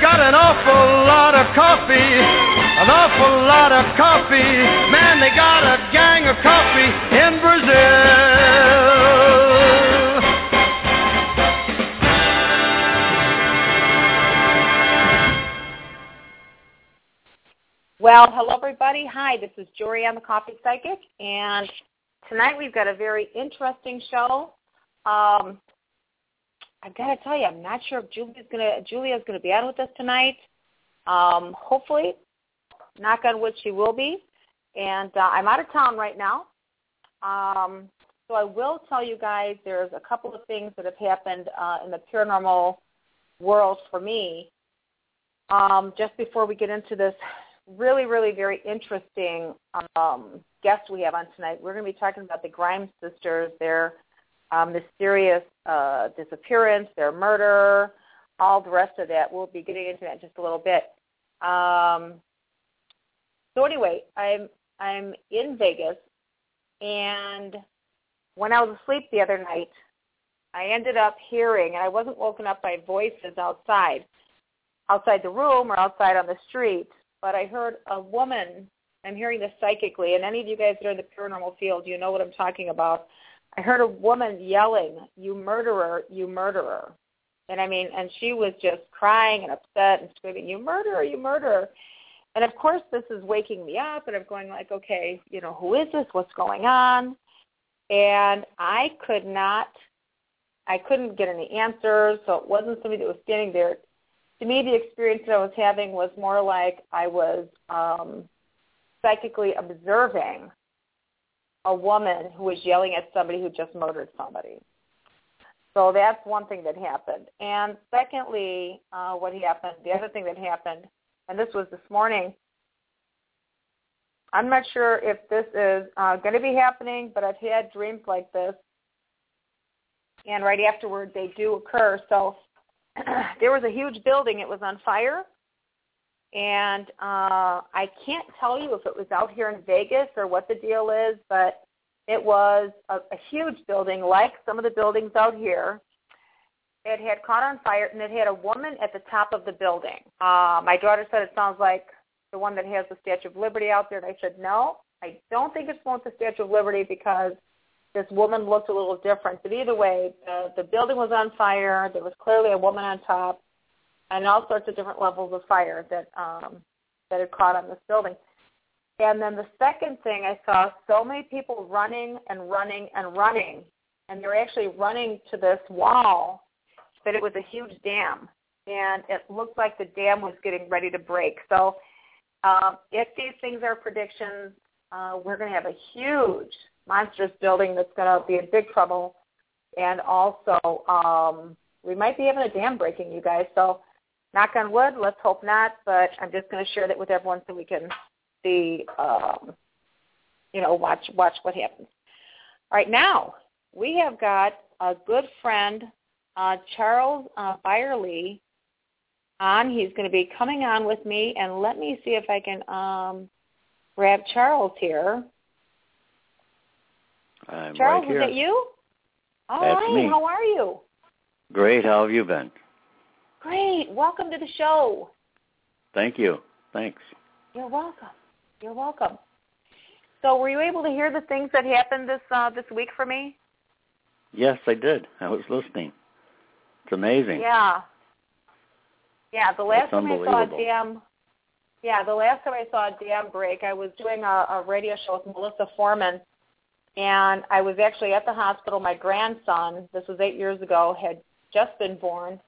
Got an awful lot of coffee, an awful lot of coffee. Man, they got a gang of coffee in Brazil. Well, hello everybody. Hi, this is Jory. I'm a coffee psychic, and tonight we've got a very interesting show. Um, I've got to tell you, I'm not sure if Julia's gonna Julia's gonna be on with us tonight. Um, hopefully, knock on wood, she will be. And uh, I'm out of town right now, um, so I will tell you guys there's a couple of things that have happened uh, in the paranormal world for me. Um, just before we get into this really, really very interesting um, guest we have on tonight. We're going to be talking about the Grimes sisters, their um, mysterious uh, disappearance, their murder, all the rest of that. We'll be getting into that in just a little bit. Um, so anyway, I'm I'm in Vegas, and when I was asleep the other night, I ended up hearing, and I wasn't woken up by voices outside, outside the room or outside on the street, but I heard a woman. I'm hearing this psychically, and any of you guys that are in the paranormal field, you know what I'm talking about. I heard a woman yelling, "You murderer! You murderer!" And I mean, and she was just crying and upset and screaming, "You murderer! You murderer!" And of course, this is waking me up, and I'm going like, "Okay, you know, who is this? What's going on?" And I could not, I couldn't get any answers. So it wasn't somebody that was standing there to me, the experience that I was having was more like I was um, psychically observing a woman who was yelling at somebody who just murdered somebody. So that's one thing that happened. And secondly, uh, what happened, the other thing that happened, and this was this morning, I'm not sure if this is uh, going to be happening, but I've had dreams like this. And right afterward, they do occur. So there was a huge building. It was on fire. And uh, I can't tell you if it was out here in Vegas or what the deal is, but it was a, a huge building, like some of the buildings out here. It had caught on fire, and it had a woman at the top of the building. Uh, my daughter said it sounds like the one that has the Statue of Liberty out there, and I said no, I don't think it's one with the Statue of Liberty because this woman looked a little different. But either way, the, the building was on fire. There was clearly a woman on top and all sorts of different levels of fire that um, that had caught on this building. And then the second thing, I saw so many people running and running and running, and they were actually running to this wall, but it was a huge dam, and it looked like the dam was getting ready to break. So, um, if these things are predictions, uh, we're going to have a huge monstrous building that's going to be in big trouble, and also um, we might be having a dam breaking, you guys. So knock on wood, let's hope not, but I'm just going to share that with everyone so we can see, um, you know, watch watch what happens. All right, now we have got a good friend, uh, Charles uh, Byrley, on. He's going to be coming on with me, and let me see if I can um, grab Charles here. I'm Charles, right here. is it you? All That's right, me. how are you? Great. How have you been? Great. Welcome to the show. Thank you. Thanks. You're welcome. You're welcome. So, were you able to hear the things that happened this uh, this week for me? Yes, I did. I was listening. It's amazing. Yeah. Yeah. The last time I saw a dam. Yeah, the last time I saw a dam break, I was doing a, a radio show with Melissa Foreman, and I was actually at the hospital. My grandson, this was eight years ago, had just been born,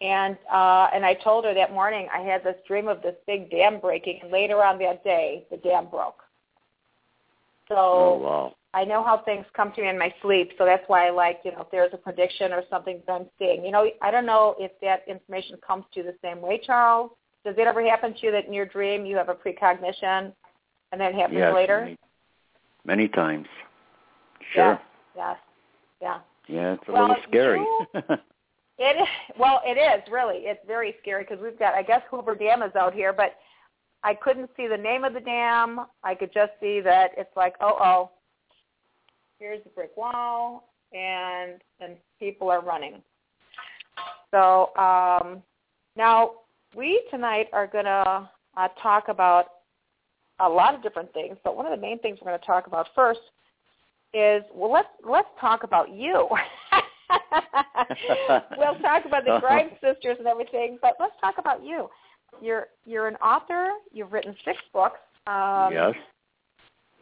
and uh, and I told her that morning I had this dream of this big dam breaking, and later on that day, the dam broke. So Oh wow. I know how things come to me in my sleep, so that's why I like, you know, if there's a prediction or something that I'm seeing. You know, I don't know if that information comes to you the same way, Charles. Does it ever happen to you that in your dream you have a precognition and then it happens yes. later? Many, many times. Sure. Yes. Yes. Yeah. Yeah, it's a Well, little scary. It well, it is really. It's very scary because we've got, I guess, Hoover Dam is out here, but I couldn't see the name of the dam. I could just see that it's like, oh, oh, here's the brick wall, and and people are running. So um, now we tonight are going to uh, talk about a lot of different things, but one of the main things we're going to talk about first is well, let's let's talk about you. we'll talk about the Grimes sisters and everything, but let's talk about you. You're you're an author. You've written six books. Um, yes.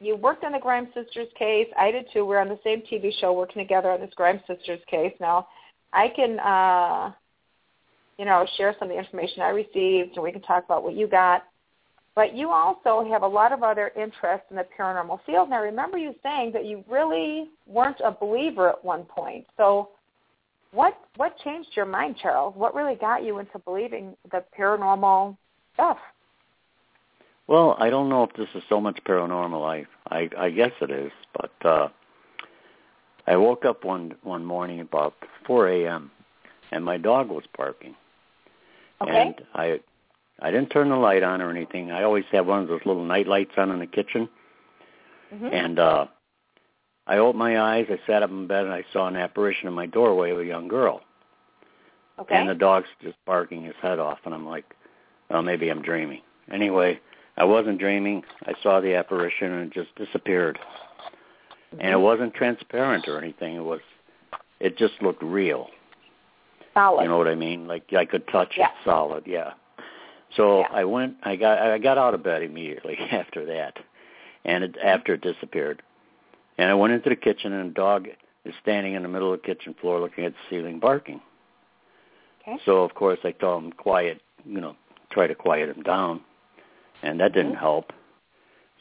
You worked on the Grimes sisters case. I did too. We're on the same TV show working together on this Grimes sisters case. Now, I can, uh, you know, share some of the information I received, and we can talk about what you got. But you also have a lot of other interests in the paranormal field. And I remember you saying that you really weren't a believer at one point. So what what changed your mind, Charles? What really got you into believing the paranormal stuff? Well, I don't know if this is so much paranormal. I I, I guess it is, but uh, I woke up one one morning about 4 a.m. and my dog was barking. Okay. And I I didn't turn the light on or anything. I always have one of those little night lights on in the kitchen. Mhm. And uh I opened my eyes, I sat up in bed and I saw an apparition in my doorway of a young girl. okay. And the dog's just barking his head off and I'm like, well maybe I'm dreaming. Anyway, I wasn't dreaming. I saw the apparition and it just disappeared. And it mm-hmm. wasn't transparent or anything. It was it just looked real. Solid. You know what I mean? Like I could touch Yeah. it solid, yeah. So Yeah. I went I got I got out of bed immediately after that. And it, after it disappeared. And I went into the kitchen and a dog is standing in the middle of the kitchen floor looking at the ceiling barking. Okay. So of course I told him quiet, you know, try to quiet him down. And that didn't Mhm. help.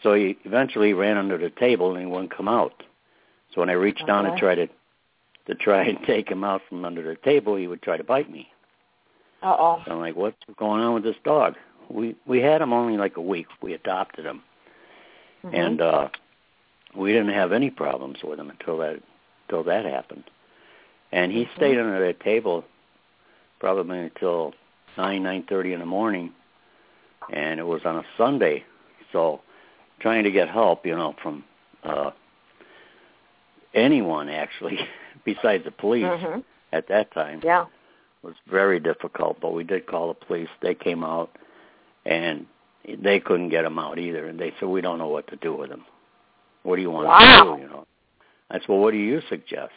So he eventually ran under the table and he wouldn't come out. So when I reached down to Okay. try to to try and take him out from under the table, he would try to bite me. Uh oh. So I'm like, what's going on with this dog? We we had him only like a week. We adopted him, Mm-hmm. and uh, we didn't have any problems with him until that until that happened. And he stayed under that table probably until nine nine thirty in the morning, and it was on a Sunday. So trying to get help, you know, from uh anyone actually besides the police Mhm. at that time Yeah. was very difficult. But we did call the police. They came out, and they couldn't get him out either. And they said, "We don't know what to do with him. What do you want Wow. to do?" You know. I said, "Well, what do you suggest?"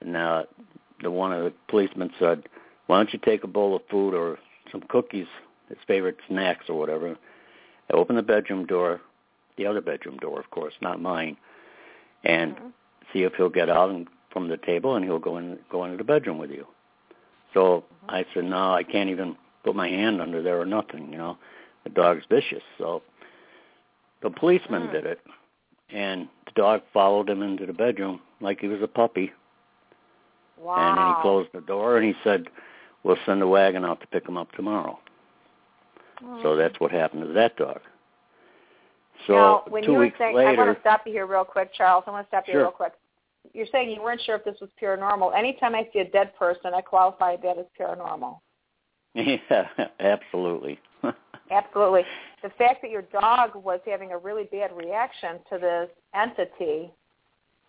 And uh, the one of the policemen said, "Why don't you take a bowl of food or some cookies, his favorite snacks or whatever, and open the bedroom door, the other bedroom door, of course, not mine, and Mhm. see if he'll get out and, from the table and he'll go in go into the bedroom with you." So I said, "No, I can't even put my hand under there or nothing. You know, the dog's vicious." So the policeman Mm. did it, and the dog followed him into the bedroom like he was a puppy. Wow. And then he closed the door and he said, "We'll send a wagon out to pick him up tomorrow." So that's what happened to that dog. So now, when two you were weeks saying, I want to stop you here real quick, Charles. I want to stop you Sure. real quick. You're saying you weren't sure if this was paranormal. Anytime I see a dead person, I qualify that as paranormal. yeah, absolutely. Absolutely. The fact that your dog was having a really bad reaction to this entity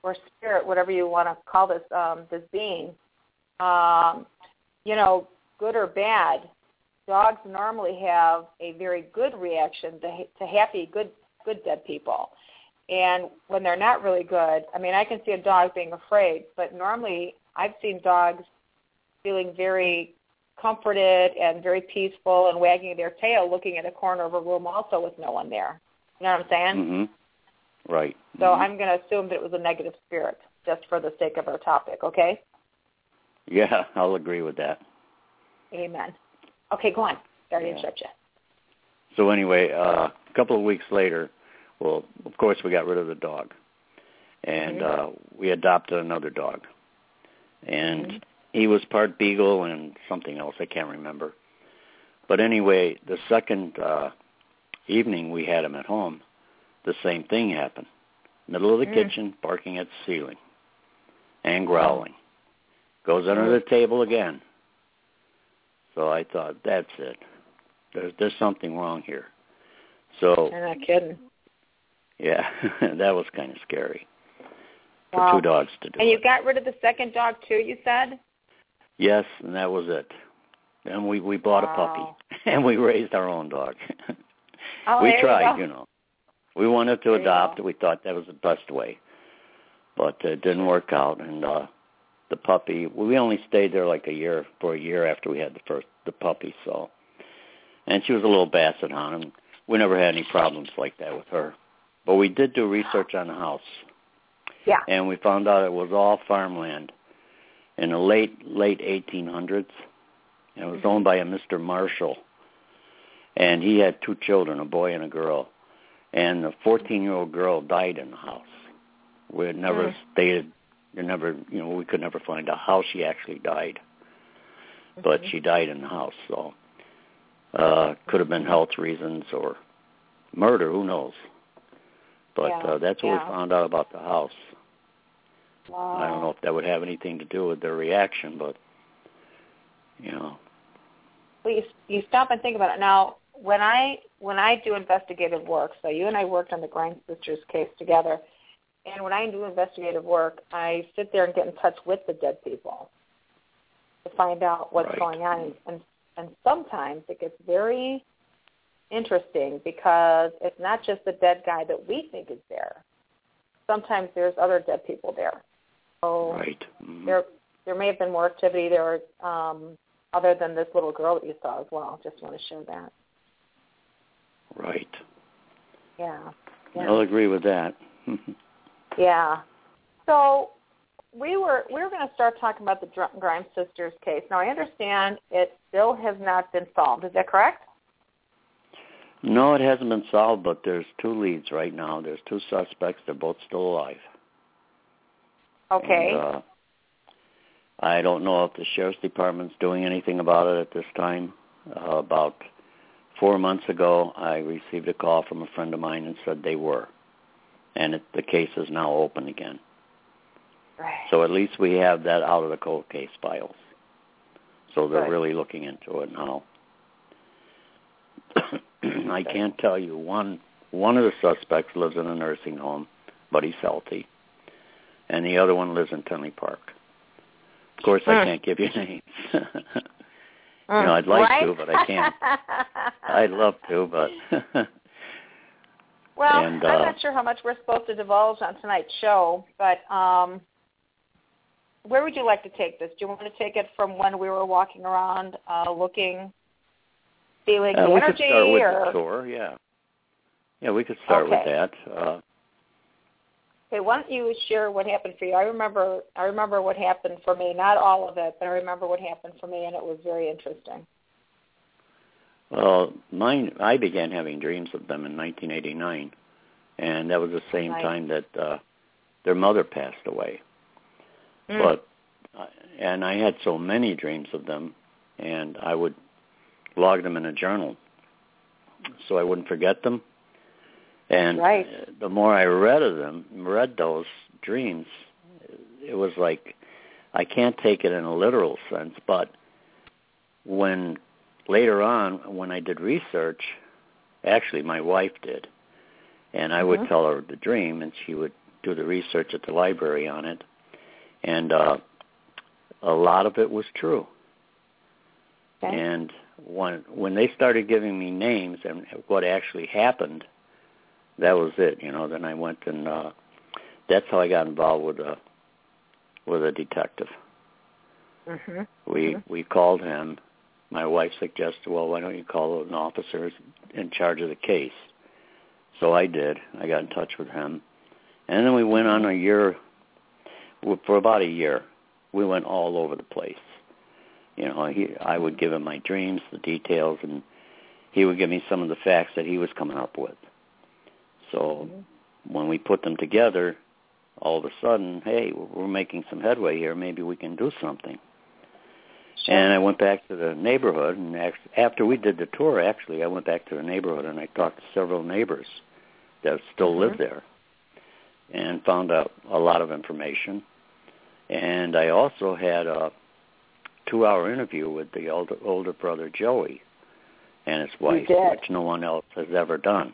or spirit, whatever you want to call this um, this being, um, you know, good or bad, dogs normally have a very good reaction to, to happy, good, good dead people. And when they're not really good, I mean, I can see a dog being afraid, but normally I've seen dogs feeling very comforted and very peaceful and wagging their tail looking at a corner of a room also with no one there. You know what I'm saying? mhm. Right. So Mhm. I'm going to assume that it was a negative spirit just for the sake of our topic, okay? Yeah, I'll agree with that. Amen. Okay, go on. Sorry to interrupt you. So anyway, uh, a couple of weeks later, well, of course we got rid of the dog, and Mhm. uh, we adopted another dog, and Mhm. He was part beagle and something else I can't remember. But anyway, the second uh, evening we had him at home, the same thing happened. Middle of the Mm. kitchen, barking at the ceiling, and growling. Goes under Mm. the table again. So I thought, that's it. There's there's something wrong here. So You're not kidding. yeah, that was kind of scary for Wow. two dogs to do. And you got rid of the second dog too, you said? Yes, and that was it. Then we we bought a puppy and we raised our own dog. Oh, we you tried, you, know. We wanted to There adopt. We thought that was the best way, but it didn't work out. And uh the puppy, we only stayed there like a year for a year after we had the first the puppy. So, and she was a little basset hound, and we never had any problems like that with her. But we did do research on the house, Yeah. and we found out it was all farmland in the late late 1800s. And it was owned by a Mr. Marshall, and he had two children, a boy and a girl. And the 14-year-old girl died in the house. We had never Mm. stated, never, you know, we could never find out how she actually died, but Mhm. she died in the house. So uh, could have been health reasons or murder, who knows? But Yeah, uh, that's what yeah. we found out about the house. Wow. I don't know if that would have anything to do with their reaction, but you know, Well, you, you stop and think about it. Now, when I when I do investigative work, so you and I worked on the Grimes sisters case together, and when I do investigative work, I sit there and get in touch with the dead people to find out what's Right. going on, and and sometimes it gets very interesting because it's not just the dead guy that we think is there. Sometimes there's other dead people there. So right? Mhm. there there may have been more activity there um, other than this little girl that you saw as well. Just want to share that. Right. Yeah. I'll agree with that. yeah. So we were we were going to start talking about the Grimes sisters case. Now I understand it still has not been solved. Is that correct? no, it hasn't been solved, but there's two leads right now. There's two suspects. They're both still alive. Okay. And, uh, I don't know if the sheriff's department's doing anything about it at this time. Uh, about four months ago, I received a call from a friend of mine and said they were, and it, the case is now open again. right. So at least we have that out of the cold case files. So they're Good. really looking into it now. I can't tell you one one of the suspects lives in a nursing home, but he's healthy, and the other one lives in Tinley Park. Of course, I can't give you names. you know, I'd like right? to, but I can't. I'd love to, but well, And, I'm uh, not sure how much we're supposed to divulge on tonight's show, but um, where would you like to take this? Do you want to take it from when we were walking around, uh, looking, feeling uh, the we could energy, start with the tour. Yeah, yeah, we could start with that. Uh, Okay, why don't you share what happened for you? I remember I remember what happened for me. Not all of it, but I remember what happened for me, and it was very interesting. Well, mine. I began having dreams of them in 1989, and that was the same Right. time that uh, their mother passed away. Mm. But uh, and I had so many dreams of them, and I would log them in a journal so I wouldn't forget them. And Right. the more I read of them, read those dreams, it was like I can't take it in a literal sense, but when later on when I did research, actually my wife did, and I would Mhm. tell her the dream, and she would do the research at the library on it, and uh, a lot of it was true. Okay. And when when they started giving me names and what actually happened, that was it. You know. Then I went and uh, that's how I got involved with a with a detective. Mhm. We Mhm. we called him. My wife suggested, well, why don't you call an officer in charge of the case? So I did. I got in touch with him, and then we went on a year. For about a year, we went all over the place. You know, he, I would give him my dreams, the details, and he would give me some of the facts that he was coming up with. So when we put them together, all of a sudden, hey, we're making some headway here. Maybe we can do something. Sure. And I went back to the neighborhood, and after we did the tour, actually, I went back to the neighborhood and I talked to several neighbors that still live Mhm. there, and found out a lot of information. And I also had a two-hour interview with the older older brother Joey and his wife, which no one else has ever done.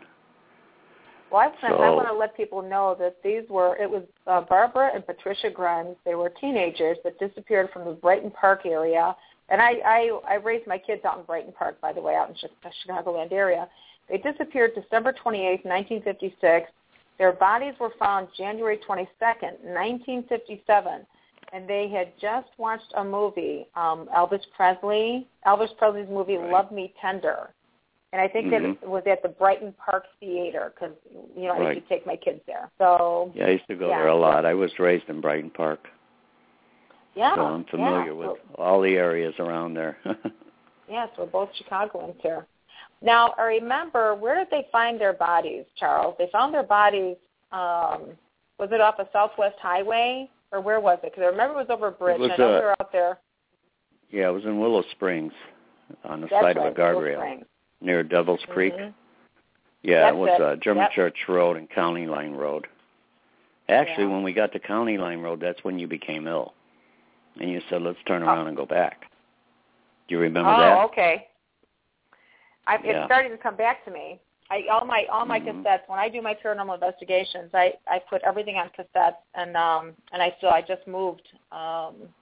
Well, I, want I want to let people know that these were it was uh, Barbara and Patricia Grimes. They were teenagers that disappeared from the Brighton Park area, and I I, I raised my kids out in Brighton Park, by the way, out in the Chicagoland area. They disappeared December 28, 1956. Their bodies were found January 22nd, 1957, and they had just watched a movie, um, Elvis Presley, Elvis Presley's movie Right. "Love Me Tender." And I think Mhm. that it was at the Brighton Park Theater because you know I Right. used to take my kids there. So Yeah, I used to go Yeah. there a lot. I was raised in Brighton Park, yeah, so I'm familiar yeah. with all the areas around there. Yes, we're both Chicagoans here. Now, I remember where did they find their bodies, Charles? They found their bodies. Um, was it off a Southwest Highway or where was it? Because I remember it was over a bridge. was, and I know uh, were out there. yeah, it was in Willow Springs on the That's side right, of a guardrail. Willow Springs. Near Devil's Creek. Mhm. Yeah, That's it was uh, German Yep. Church Road and County Line Road. Actually, Yeah. when we got to County Line Road, that's when you became ill, and you said, "Let's turn Oh. around and go back." Do you remember oh, that? Oh, okay. I, Yeah. It's starting to come back to me. I, all my all my Mhm. cassettes. When I do my paranormal investigations, I I put everything on cassettes, and um and I still I just moved um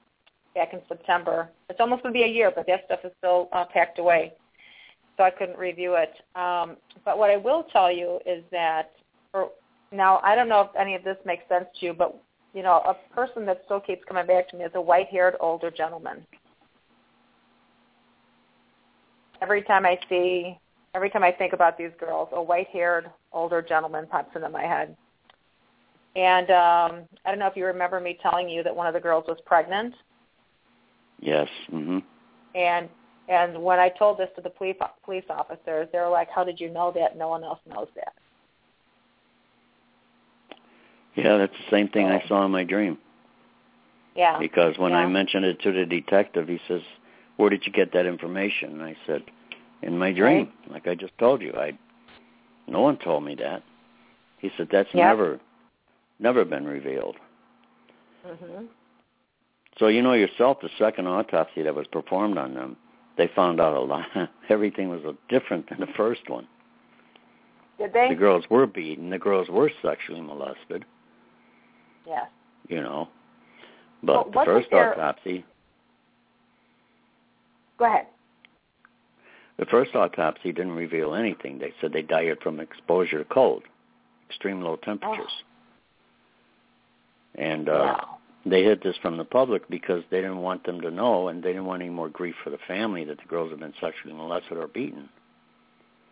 back in September. It's almost going to be a year, but that stuff is still uh, packed away, so I couldn't review it. Um, but what I will tell you is that, for now, I don't know if any of this makes sense to you, but you know, a person that still keeps coming back to me is a white-haired older gentleman. every time I see, every time I think about these girls, a white-haired older gentleman pops into my head. And um, I don't know if you remember me telling you that one of the girls was pregnant. Yes. Mhm. And and when I told this to the police police officers, they were like, "How did you know that? No one else knows that." Yeah, that's the same thing I saw in my dream. Yeah. Because when I mentioned it to the detective, he says, "Where did you get that information?" And I said, "In my dream, like I just told you. I no one told me that." He said, "That's Yeah. never never been revealed." Mhm. So you know yourself, the second autopsy that was performed on them, they found out a lot. Everything was different than the first one. Did they? The girls were beaten. The girls were sexually molested. Yes. You know, Well, but the first there- autopsy, Go ahead. the first autopsy didn't reveal anything. They said they died from exposure to cold, extreme low temperatures. And uh wow. They hid this from the public because they didn't want them to know and they didn't want any more grief for the family that the girls had been sexually molested or beaten.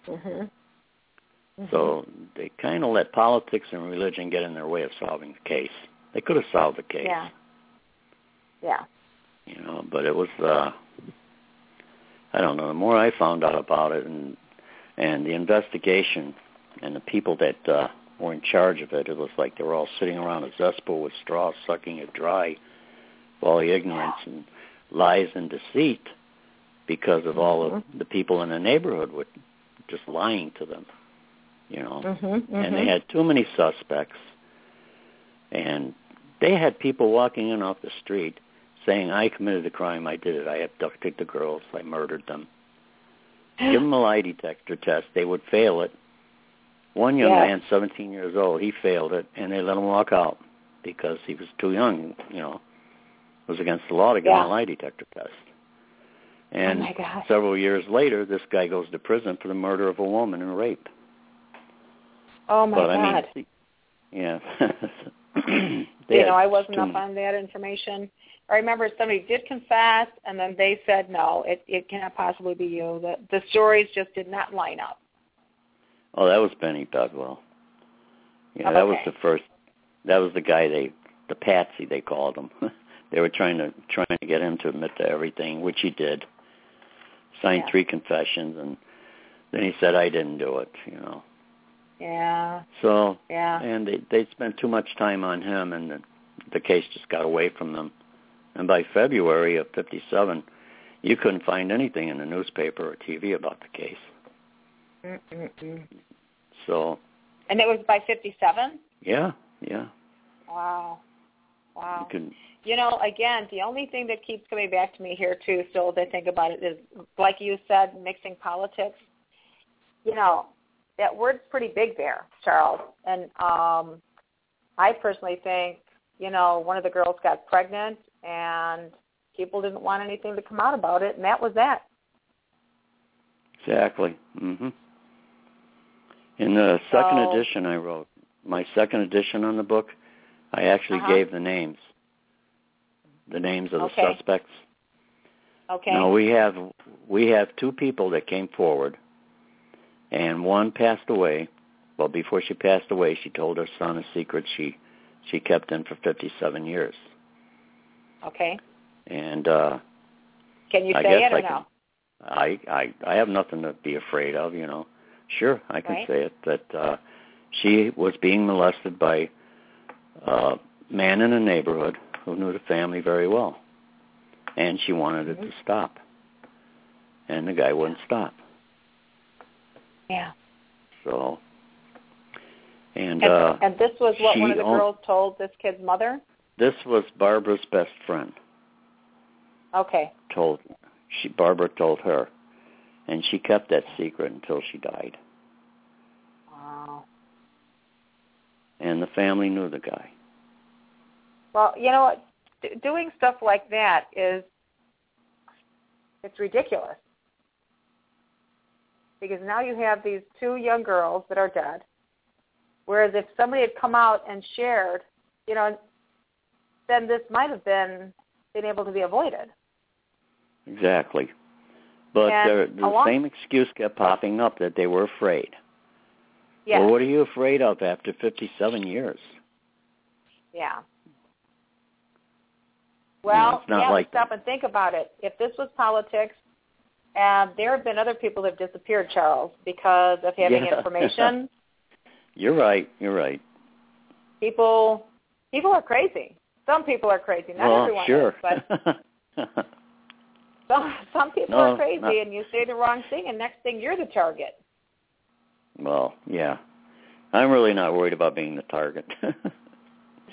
Mhm. So they kind of let politics and religion get in their way of solving the case. They could have solved the case, Yeah. Yeah. you know, but it was uh I don't know, the more I found out about it and and the investigation and the people that uh were in charge of it, it was like they were all sitting around a cesspool with straws sucking it dry of all the ignorance and lies and deceit because of all of the people in the neighborhood were just lying to them. You know. Mhm. and they had too many suspects. And they had people walking in off the street saying i committed a crime. I did it. I abducted the girls. I murdered them. Give them a lie detector test. They would fail it one young Yes. man seventeen years old he failed it and they let him walk out because he was too young you know it was against the law to him Yeah. a lie detector test oh and oh my gosh. several years later this guy goes to prison for the murder of a woman and rape Oh my but God. I mean, yeah. You know, I wasn't up on that information. I remember somebody did confess, and then they said, no, it, it cannot possibly be you. The, the stories just did not line up. Oh, that was Benny Bedwell. Yeah, that was the first. That was the guy they, the patsy they called him. they were trying to trying to get him to admit to everything, which he did. Signed Yeah. three confessions, and then he said, "I didn't do it." You know. Yeah, So yeah. and they they spent too much time on him, and the, the case just got away from them. And by February of '57, you couldn't find anything in the newspaper or TV about the case. Mm-mm-mm. So And it was by 57? yeah, yeah, Wow. Wow. you can. You know, again, the only thing that keeps coming back to me here too, still as I think about it, is like you said, mixing politics. You know, that word's pretty big there, Charles. And um I personally think, you know, one of the girls got pregnant and people didn't want anything to come out about it, and that was that. Exactly. Mhm. In the second So- edition I wrote, my second edition on the book, I actually Uh-huh. gave the names. The names of the suspects. Okay. Now we have we have two people that came forward and one passed away. Well, before she passed away, she told her son a secret she she kept in for 57 years. Okay. And uh Can you I say guess it or I no? I I I have nothing to be afraid of, you know. Sure, I can Right. say it that uh she was being molested by a man in a neighborhood who knew the family very well. And she wanted it Mhm. to stop. And the guy wouldn't stop. Yeah. So and And, uh and this was what one of the girls told this kid's mother? this was Barbara's best friend. Okay. Told she Barbara told her. And she kept that secret until she died. Wow. And the family knew the guy. Well, you know what? D- doing stuff like that is it's ridiculous. Because now you have these two young girls that are dead. Whereas if somebody had come out and shared, you know, then this might have been been able to be avoided. Exactly. But there, the along- same excuse kept popping up that they were afraid. Yeah. Well, what are you afraid of after 57 years? Yeah. know, Well, not yeah, like stop and think about it. If this was politics, and there have been other people that have disappeared, Charles, because of having Yeah. information. You're right. You're right. people people are crazy. Some people are crazy. Not well, everyone sure. is, but some some people No, are crazy, not- and you say the wrong thing, and next thing you're the target. Well, yeah. I'm really not worried about being the target.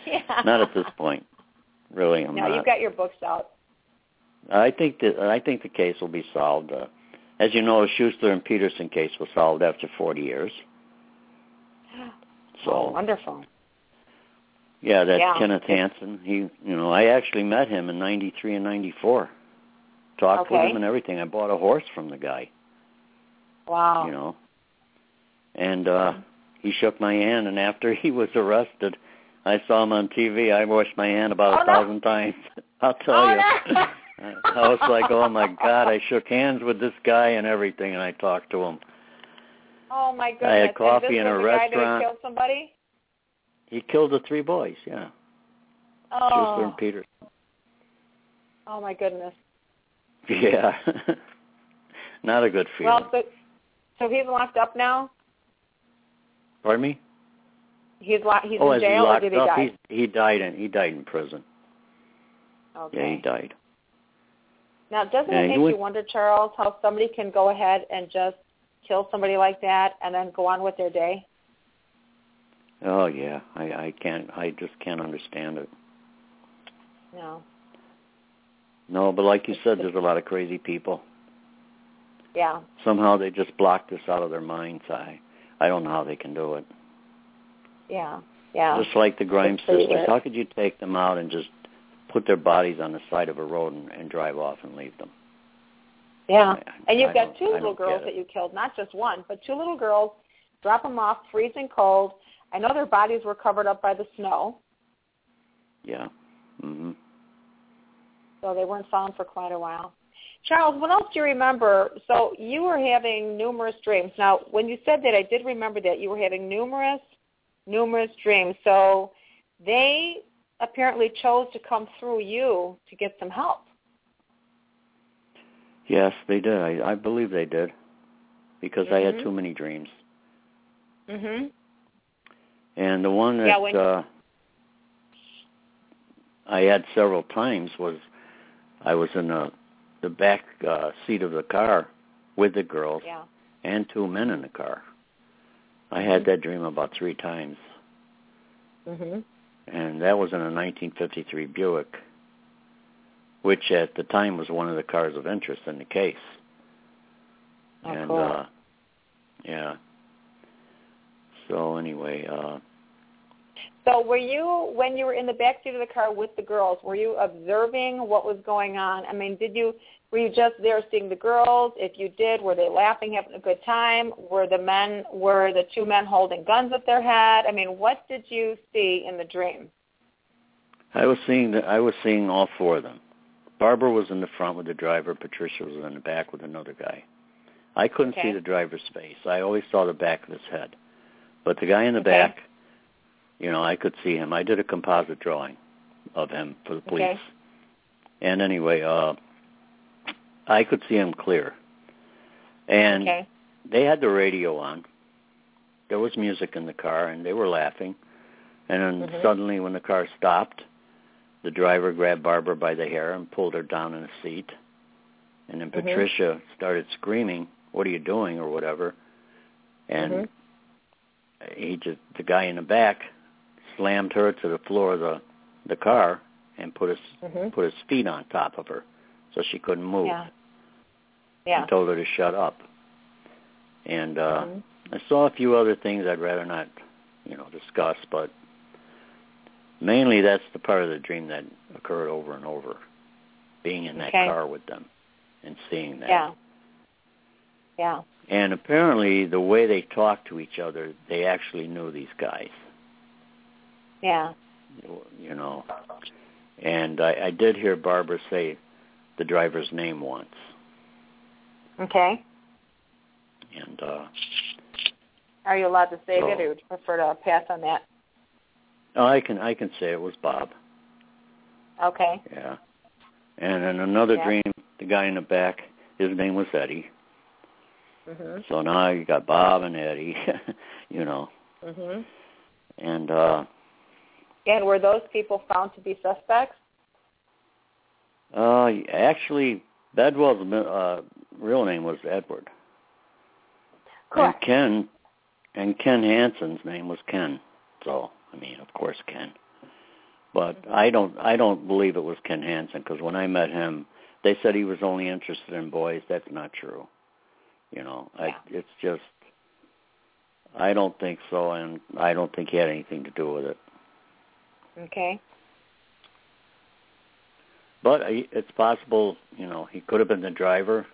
Yeah. not at this point. Really, I'm No, not. you've got your books out. I think that I think the case will be solved. Uh, as you know, the Schuessler and Peterson case was solved after 40 years. So oh, wonderful. Yeah, that's Yeah. Kenneth Hansen. He, you know, I actually met him in '93 and '94. Talked with him and everything. I bought a horse from the guy. Wow. You know, and uh he shook my hand. And after he was arrested, I saw him on TV. I washed my hand about Oh, a no. thousand times. I'll tell Oh, you. no. I was like, oh my God! I shook hands with this guy and everything, and I talked to him. Oh my goodness. I had coffee in a the guy restaurant. that somebody? He killed the three boys. Yeah, Schuessler Oh. and Peterson. Oh my goodness. Yeah. Not a good feeling. Well, so so he's locked up now? Pardon me? He's locked he's oh, in is he jail or did he up? die? He he died in he died in prison. Okay. Yeah, he died. Now, doesn't Yeah, it make went- you wonder, Charles, how somebody can go ahead and just kill somebody like that and then go on with their day? Oh yeah, I I can't I just can't understand it. No. No, but like you said, there's a lot of crazy people. Yeah. Somehow they just block this out of their minds. I I don't know how they can do it. Yeah. Yeah. Just like the Grimes sisters, how could you take them out and just put their bodies on the side of a road and, and drive off and leave them? yeah. I- And you've I got two little girls that you killed, not just one, but two little girls. Drop them off, freezing cold. I know their bodies were covered up by the snow, Yeah. Mhm. so they weren't found for quite a while. Charles, what else do you remember? So you were having numerous dreams. Now, when you said that, I did remember that you were having numerous, numerous dreams. So they apparently chose to come through you to get some help. Yes, they did. I I believe they did. Because I had Mhm. too many dreams. Mhm. And the one that Yeah, when- uh I had several times was I was in the the back uh seat of the car with the girls Yeah. and two men in the car. I had that dream about 3 times Mhm. and that was in a 1953 Buick which at the time was one of the cars of interest in the case. Oh, and cool. uh yeah. So anyway, uh So were you, when you were in the back seat of the car with the girls, were you observing what was going on? I mean, did you, were you just there seeing the girls? If you did, were they laughing, having a good time? Were the men, were the two men holding guns at their head? I mean, what did you see in the dream? I was seeing the, I was seeing all four of them. Barbara was in the front with the driver. Patricia was in the back with another guy. I couldn't see the driver's face. I always saw the back of his head. But the guy in the Okay. back, you know, I could see him. I did a composite drawing of him for the police. Okay. And anyway, uh I could see him clear. And okay. they had the radio on. There was music in the car, and they were laughing. And then Mhm. suddenly, when the car stopped, the driver grabbed Barbara by the hair and pulled her down in a seat. And then Mhm. Patricia started screaming, "What are you doing?" or whatever. And Mhm. he just the guy in the back slammed her to the floor of the the car and put his Mhm. put his feet on top of her, so she couldn't move Yeah. Yeah. and told her to shut up. And uh Mhm. I saw a few other things I'd rather not, you know, discuss, but mainly that's the part of the dream that occurred over and over, being in that Okay. car with them and seeing that. Yeah. Yeah. And apparently, the way they talked to each other, they actually knew these guys. Yeah. You know, and I, I did hear Barbara say the driver's name once, Okay. and uh Are you allowed to say So- it, or would you prefer to pass on that? oh, I can I can say it was Bob. Okay. Yeah. And in another Yeah. dream, the guy in the back, his name was Eddie. Mhm. So now you got Bob and Eddie, you know. Mhm. And uh And were those people found to be suspects? uh actually Bedwell's uh real name was Edward. Correct. And Ken and Ken Hansen's name was Ken. So, I mean, of course Ken. But I don't I don't believe it was Ken Hansen because when I met him, they said he was only interested in boys. That's not true. You know, Yeah. I, it's just I don't think so, and I don't think he had anything to do with it. Okay. But it's possible, you know, he could have been the driver.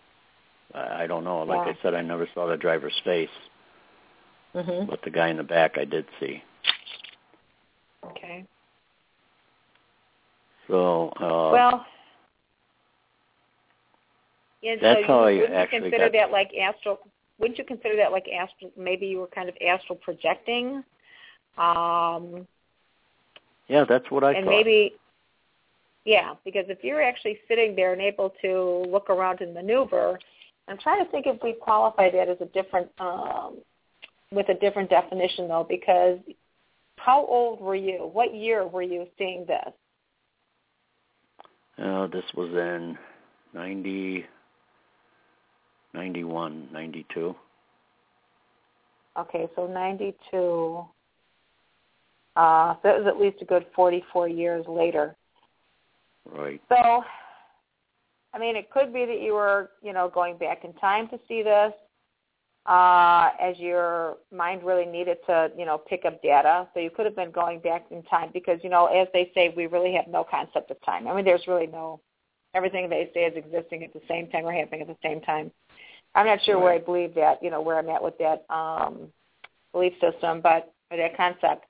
I I don't know. Like Yeah. I said, I never saw the driver's face, Mm-hmm. but the guy in the back I did see. Okay. So uh, well, yeah, That's so how I you, wouldn't actually you consider that like astral? Wouldn't you consider that like astral? Maybe you were kind of astral projecting, um, yeah, that's what I and thought. maybe, yeah, because if you're actually sitting there and able to look around and maneuver, I'm trying to think if we qualify that as a different, um, with a different definition though, because how old were you? What year were you seeing this? Uh, this was in ninety, ninety-one, ninety-two. Okay, so 92. Uh, so it was at least a good 44 years later. Right. So, I mean, it could be that you were, you know, going back in time to see this, uh, as your mind really needed to, you know, pick up data. So you could have been going back in time because, you know, as they say, we really have no concept of time. I mean, there's really no, everything they say is existing at the same time or happening at the same time. I'm not sure where I believe that, you know, where I'm at with that um, belief system, but or that concept.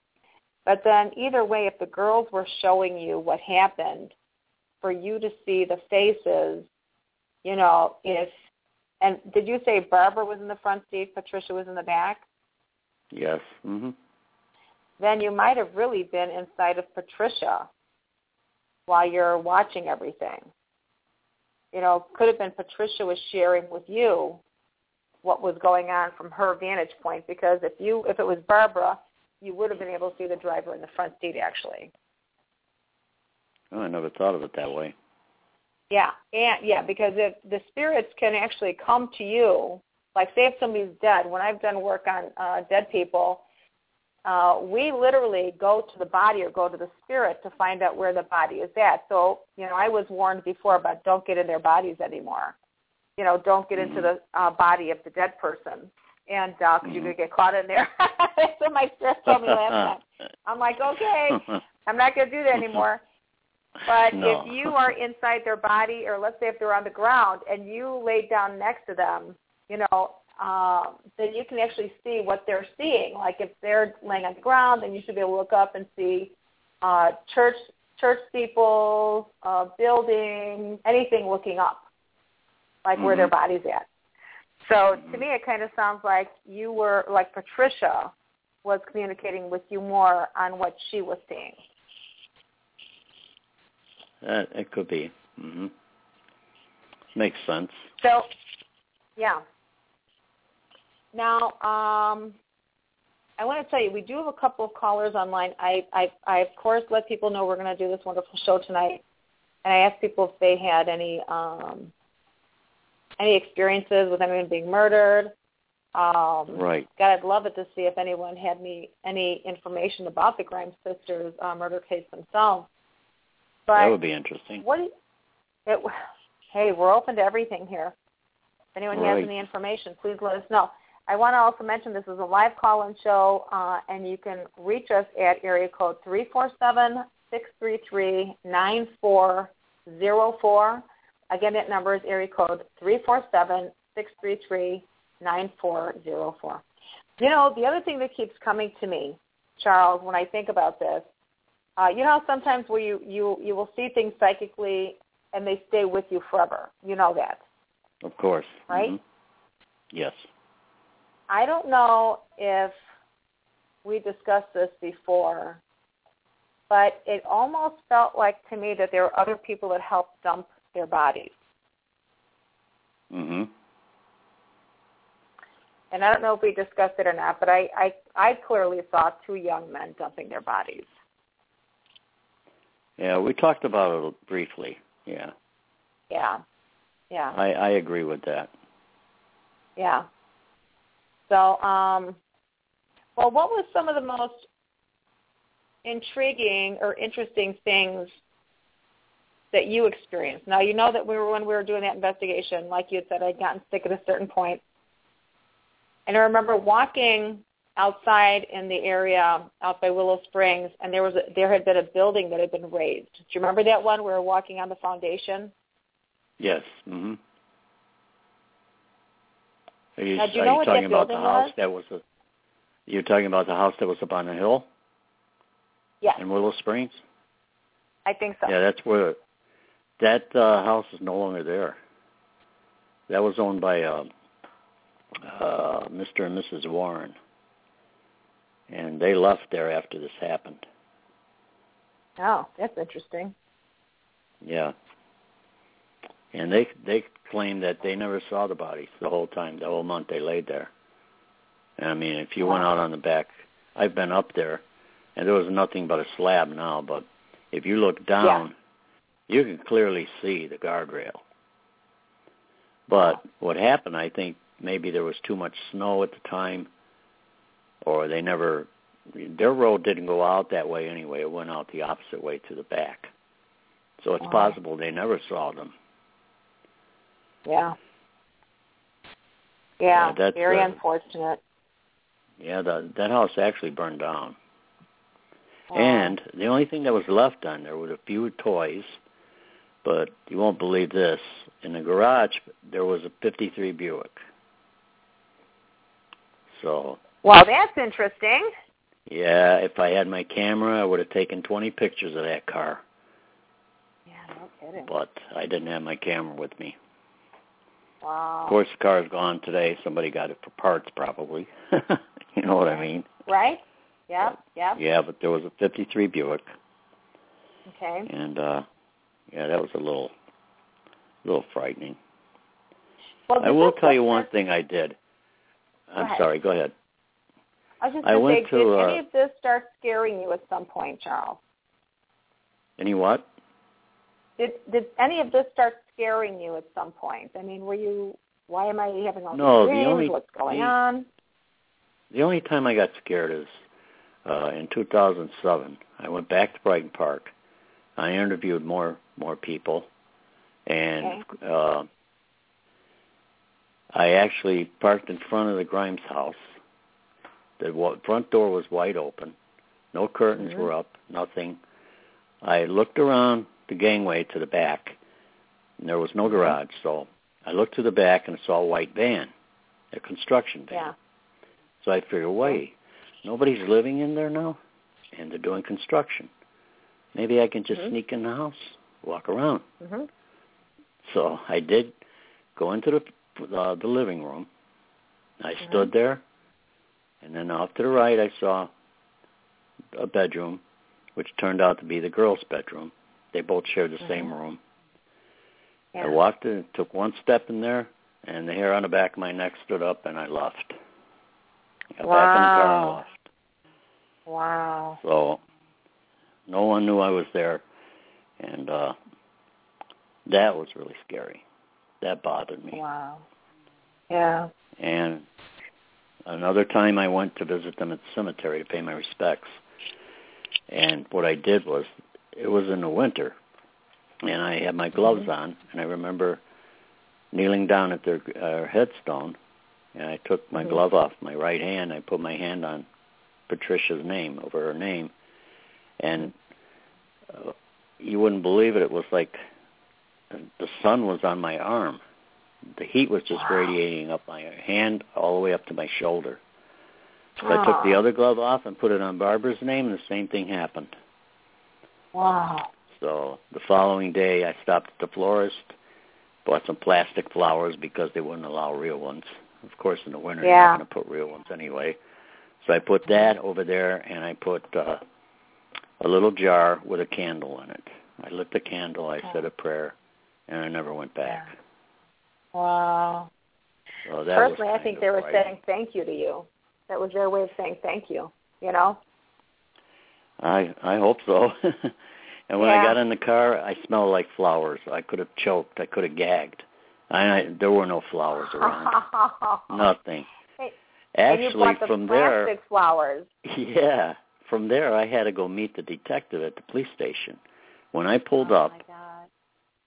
But then either way, if the girls were showing you what happened, for you to see the faces, you know, if and did you say Barbara was in the front seat, Patricia was in the back? Yes. Mhm. Then you might have really been inside of Patricia while you're watching everything. You know, could have been Patricia was sharing with you what was going on from her vantage point because if you if it was Barbara, you would have been able to see the driver in the front seat actually. Oh, I never thought of it that way. Yeah, and yeah, because if the spirits can actually come to you, like say if somebody's dead. When I've done work on uh, dead people, uh, we literally go to the body or go to the spirit to find out where the body is at. So you know, I was warned before about don't get in their bodies anymore. You know, don't get into the uh, body of the dead person, and because uh, you're gonna get caught in there. That's what my spirit told me last time. I'm like, okay, I'm not gonna do that anymore. But No. if you are inside their body, or let's say if they're on the ground and you lay down next to them, you know, um, then you can actually see what they're seeing. Like if they're laying on the ground, then you should be able to look up and see uh, church church steeples, uh, buildings, anything looking up, like where their Mhm. body's at. So to me, it kind of sounds like you were like Patricia was communicating with you more on what she was seeing. That it could be. Mhm. Makes sense. So, yeah. Now, um, I want to tell you, we do have a couple of callers online. I, I, I of course, let people know we're going to do this wonderful show tonight, and I asked people if they had any um, any experiences with anyone being murdered. Um, Right. God, I'd love it to see if anyone had any any information about the Grimes sisters' uh, murder case themselves. But that would be interesting. what? You, it, hey, we're open to everything here. If anyone has any information, please let us know. I want to also mention this is a live call-in show, uh, and you can reach us at area code three four seven six three three nine four zero four. Again, that number is area code three four seven six three three nine four zero four. You know, the other thing that keeps coming to me, Charles, when I think about this, uh, you know, sometimes where you you you will see things psychically and they stay with you forever. You know that. Of course. Right? Mhm. Yes. I don't know if we discussed this before, but it almost felt like to me that there were other people that helped dump their bodies. Mhm. And I don't know if we discussed it or not, but I I, I clearly saw two young men dumping their bodies. Yeah, we talked about it briefly. Yeah. Yeah. Yeah. I I agree with that. Yeah. So, um, well, what was some of the most intriguing or interesting things that you experienced. Now you know that we were when we were doing that investigation, like you had said, I'd gotten sick at a certain point. And I remember walking outside in the area out by Willow Springs, and there was a, there had been a building that had been raised. Do you remember that one? We were walking on the foundation. Yes. Mhm. Are you, Now, you are you talking about the house was? that was a, You're talking about the house that was up on the hill Yes, in Willow Springs? I think so. Yeah, that's where that uh, house is no longer there. That was owned by uh, uh, Mr. and Mrs. Warren, and they left there after this happened. Oh, that's interesting. Yeah, and they they claim that they never saw the bodies the whole time, the whole month they laid there. And I mean, if you went out on the back, I've been up there, and there was nothing but a slab now. But if you look down, you can clearly see the guardrail. But what happened, I think maybe there was too much snow at the time, or they never. Their road didn't go out that way anyway. It went out the opposite way to the back. So it's Wow. possible they never saw them. Yeah. Yeah, Yeah, that's, very uh, unfortunate. Yeah, the, that house actually burned down. Wow. And the only thing that was left on there was a few toys, but you won't believe this. In the garage, there was a 53 Buick. So, well, that's interesting. yeah, if I had my camera, I would have taken 20 pictures of that car, Yeah, no kidding. but I didn't have my camera with me. Wow. Of course, the car's gone today. Somebody got it for parts, probably. you know what I mean? Right? Yep, yep. Yeah, but there was a 53 Buick. Okay. and uh yeah, that was a little little frightening. Well, I will tell you one thing I did. I'm ahead. sorry, go ahead. I was just I went say, to, did uh, any of this start scaring you at some point, Charles? Any what? Did did any of this start scaring you at some point? I mean, were you? Why am I having all No, these the dreams? only- What's going the- on? The only time I got scared is uh in 2007. I went back to Brighton Park. I interviewed more more people and uh I actually parked in front of the Grimes house. The front door was wide open. No curtains Mhm. were up, nothing. I looked around the gangway to the back, and there was no garage. So I looked to the back and saw a white van, a construction van. Yeah. So I figured, wait, nobody's living in there now, and they're doing construction. Maybe I can just Mhm. sneak in the house, walk around. Mhm. So I did go into the uh, the living room. I Mhm. stood there, and then off to the right I saw a bedroom, which turned out to be the girl's bedroom. They both shared the same Mhm. room. Yeah. I walked in, took one step in there, and the hair on the back of my neck stood up, and I left. I got back in the car and Wow. left. Wow. So no one knew I was there, and uh that was really scary. That bothered me. Wow. Yeah. And another time I went to visit them at the cemetery to pay my respects. And what I did was, it was in the winter, and I had my gloves Mhm. on, and I remember kneeling down at their uh, headstone, and I took my Mhm. glove off my right hand. I put my hand on Patricia's name over her name, and uh, you wouldn't believe it. It was like the sun was on my arm. The heat was just Wow. radiating up my hand all the way up to my shoulder. So I took the other glove off and put it on Barbara's name, and the same thing happened. Wow. So the following day, I stopped at the florist, bought some plastic flowers because they wouldn't allow real ones. Of course, in the winter, you're not going to put real ones anyway. So I put that over there, and I put uh, a little jar with a candle in it. I lit the candle, I said oh. a prayer, and I never went back. Wow. So Personally, I think they were frightening. saying thank you to you. That was their way of saying thank you. You know? I I hope so. and when I got in the car, I smelled like flowers. I could have choked. I could have gagged. I, I there were no flowers around. Nothing. Hey, Actually, from plastic flowers. there, yeah, from there, I had to go meet the detective at the police station. When I pulled oh up,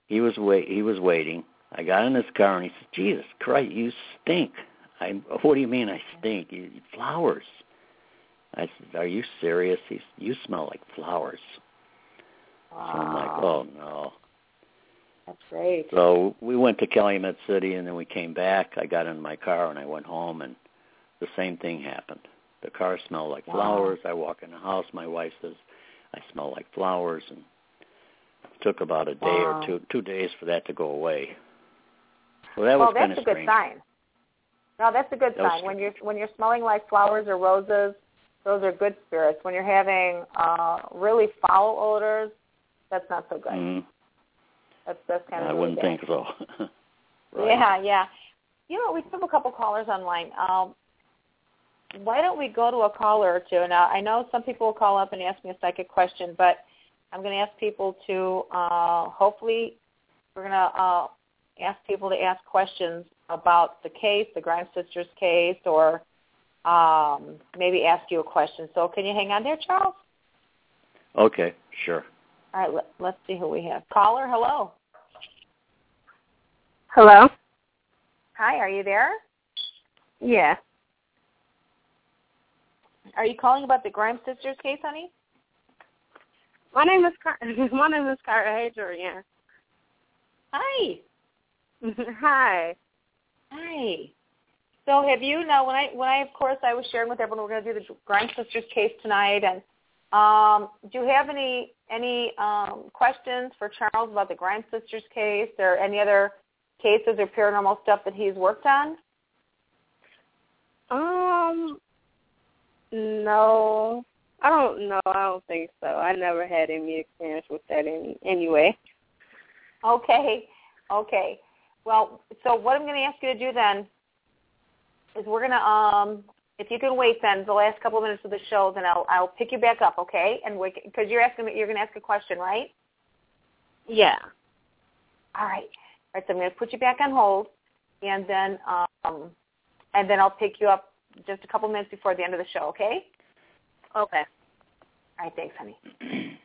he was wait he was waiting. I got in his car and he said, "Jesus Christ, you stink." I what do you mean I stink? You, flowers. I said, "Are you serious?" He said, "You smell like flowers." Wow. So I'm like, "Oh no." That's great. So we went to Calumet City and then we came back. I got in my car and I went home and the same thing happened. The car smelled like Wow. flowers. I walk in the house, my wife says, I smell like flowers and it took about a day Wow. or two two days for that to go away. So that was well, kind that's of a good strange. sign. No, that's a good That sign. When you're when you're smelling like flowers or roses, those are good spirits. When you're having uh really foul odors, that's not so good. Mhm. That's that's kind of I really wouldn't bad. think so. right. Yeah, yeah. You know, we have a couple callers online. Um, why don't we go to a caller or two? Now, I know some people will call up and ask me a psychic question, but I'm going to ask people to uh, hopefully we're going to uh, ask people to ask questions about the case, the Grimes sisters case, or um, maybe ask you a question. So, can you hang on there, Charles? Okay, sure. All right, let, let's see who we have. Caller, hello. Hello? Hi, are you there? Yeah. Are you calling about the Grimes sisters case, honey? My name is Car- my name is. Hey, Julian. Hi. Hi. Hi. So have you now when I when I of course I was sharing with everyone we're going to do the Grimes sisters case tonight and um, do you have any any um, questions for Charles about the Grimes sisters case or any other cases or paranormal stuff that he's worked on? Um. No, I don't know. I don't think so. I never had any experience with that in anyway. Okay. Okay. Well, so what I'm going to ask you to do then is we're going to um if you can wait then the last couple of minutes of the show then I'll I'll pick you back up, okay? And we because you're asking you're going to ask a question, right? Yeah. All right. All right, so I'm going to put you back on hold, and then um, and then I'll pick you up just a couple minutes before the end of the show. Okay? Okay. All right. Thanks, honey.